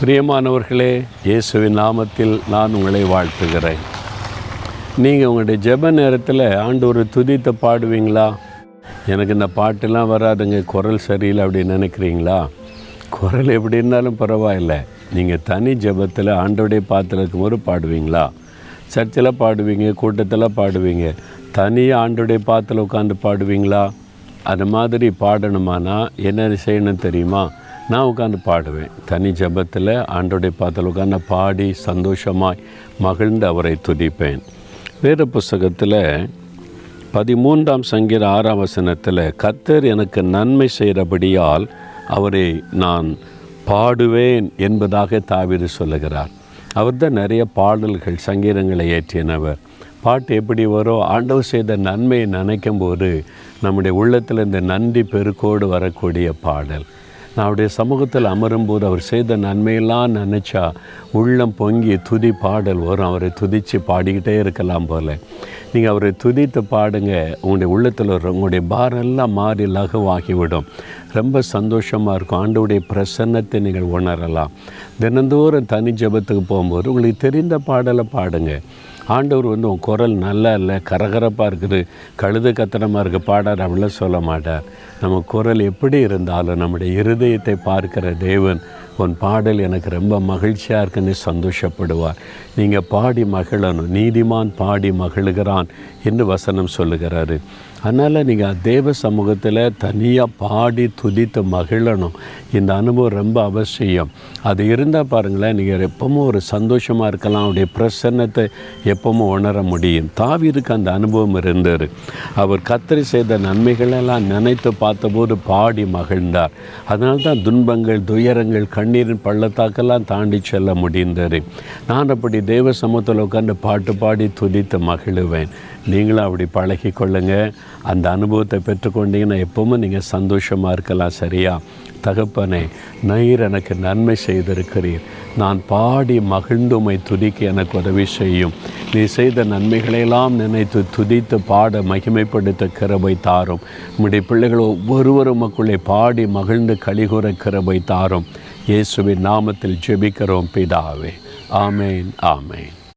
பிரியமானவர்களே இயேசுவின் நாமத்தில் நான் உங்களை வாழ்த்துகிறேன். நீங்கள் உங்களுடைய ஜெப நேரத்தில் ஆண்டு ஒரு துதித்த பாடுவீங்களா? எனக்கு இந்த பாட்டெல்லாம் வராதுங்க குரல் சரியில்லை அப்படின்னு நினைக்கிறீங்களா? குரல் எப்படி இருந்தாலும் பரவாயில்ல. நீங்கள் தனி ஜெபத்தில் ஆண்டோடைய பாத்திரத்துக்கு இருக்கும்போது பாடுவீங்களா? சர்ச்சில் பாடுவீங்க கூட்டத்தில் பாடுவீங்க தனியாக ஆண்டோடைய பாத்தில் உட்காந்து பாடுவீங்களா? அது மாதிரி பாடணுமானா என்ன செய்யணும் தெரியுமா? நான் உட்காந்து பாடுவேன். தனி ஜெபத்தில் ஆண்டோடைய பாத்தில் உட்காந்து பாடி சந்தோஷமாய் மகிழ்ந்து அவரை துதிப்பேன். வேறு புஸ்தகத்தில் பதிமூன்றாம் சங்கீத ஆறாம் வசனத்தில் கத்தர் எனக்கு நன்மை செய்கிறபடியால் அவரை நான் பாடுவேன் என்பதாக தாவீது சொல்லுகிறார். அவர் தான் நிறைய பாடல்கள் சங்கீதங்களை ஏற்றினவர். பாட்டு எப்படி வரும்? ஆண்டவர் செய்த நன்மையை நினைக்கும் போது நம்முடைய உள்ளத்தில் இந்த நன்றி பெருக்கோடு வரக்கூடிய பாடல். அவருடைய சமூகத்தில் அமரும்போது அவர் செய்த நன்மையெல்லாம் நினச்சா உள்ளம் பொங்கி துதி பாடல் வரும். அவரை துதித்து பாடிக்கிட்டே இருக்கலாம் போல். நீங்கள் அவரை துதித்து பாடுங்க. உங்களுடைய உள்ளத்தில் உங்களுடைய பாரெல்லாம் மாறி லகுவாகிவிடும். ரொம்ப சந்தோஷமாக இருக்கும். ஆண்டவுடைய பிரசன்னத்தை நீங்கள் உணரலாம். தினந்தோறும் தனி ஜபத்துக்கு போகும்போது உங்களுக்கு தெரிந்த பாடலை பாடுங்க. ஆண்டவர் வந்து உன் குரல் நல்லா இல்லை கரகரப்பாக இருக்குது கழுது கத்தனமாக இருக்குது பாடார் அப்படிலாம் சொல்ல மாட்டார். நம்ம குரல் எப்படி இருந்தாலும் நம்முடைய இருதயத்தை பார்க்கிற தேவன் உன் பாடல் எனக்கு ரொம்ப மகிழ்ச்சியாக இருக்குன்னு சந்தோஷப்படுவார். நீங்கள் பாடி மகிழணும். நீதிமான் பாடி மகிழுகிறான் என்று வசனம் சொல்லுகிறாரு. அதனால் நீங்கள் தேவ சமூகத்தில் தனியாக பாடி துதித்து மகிழணும். இந்த அனுபவம் ரொம்ப அவசியம். அது இருந்தால் பாருங்களேன் நீங்கள் எப்பவும் ஒரு சந்தோஷமாக இருக்கலாம். அவருடைய பிரசன்னத்தை எப்பவும் உணர முடியும். தாவிருக்கு அந்த அனுபவம் இருந்தார் அவர் கத்தரி செய்த நன்மைகளெல்லாம் நினைத்து பார்த்தபோது பாடி மகிழ்ந்தார். அதனால தான் துன்பங்கள் துயரங்கள் கண்ணீரின் பள்ளத்தாக்கெல்லாம் தாண்டி செல்ல முடிந்தார் நான் அப்படி தேவ சமூகத்தில் உட்காந்து பாட்டு பாடி துதித்து மகிழுவேன். நீங்களும் அப்படி பழகி கொள்ளுங்கள் அந்த அனுபவத்தை பெற்றுக்கொண்டீங்கன்னா எப்பவுமே நீங்கள் சந்தோஷமாக இருக்கலாம் சரியா? தகப்பனே நயிர் எனக்கு நன்மை செய்திருக்கிறீர். நான் பாடி மகிழ்ந்துமை துதிக்க எனக்கு உதவி செய்யும். நீ செய்த நன்மைகளையெல்லாம் நினைத்து துதித்து பாட மகிமைப்படுத்த கிருபை தாரும். உம்முடைய பிள்ளைகள் ஒவ்வொருவரும் மக்களே பாடி மகிழ்ந்து கலிகூற கிருபை தாரும். இயேசுவின் நாமத்தில் ஜெபிக்கிறோம் பிதாவே. ஆமேன் ஆமேன்.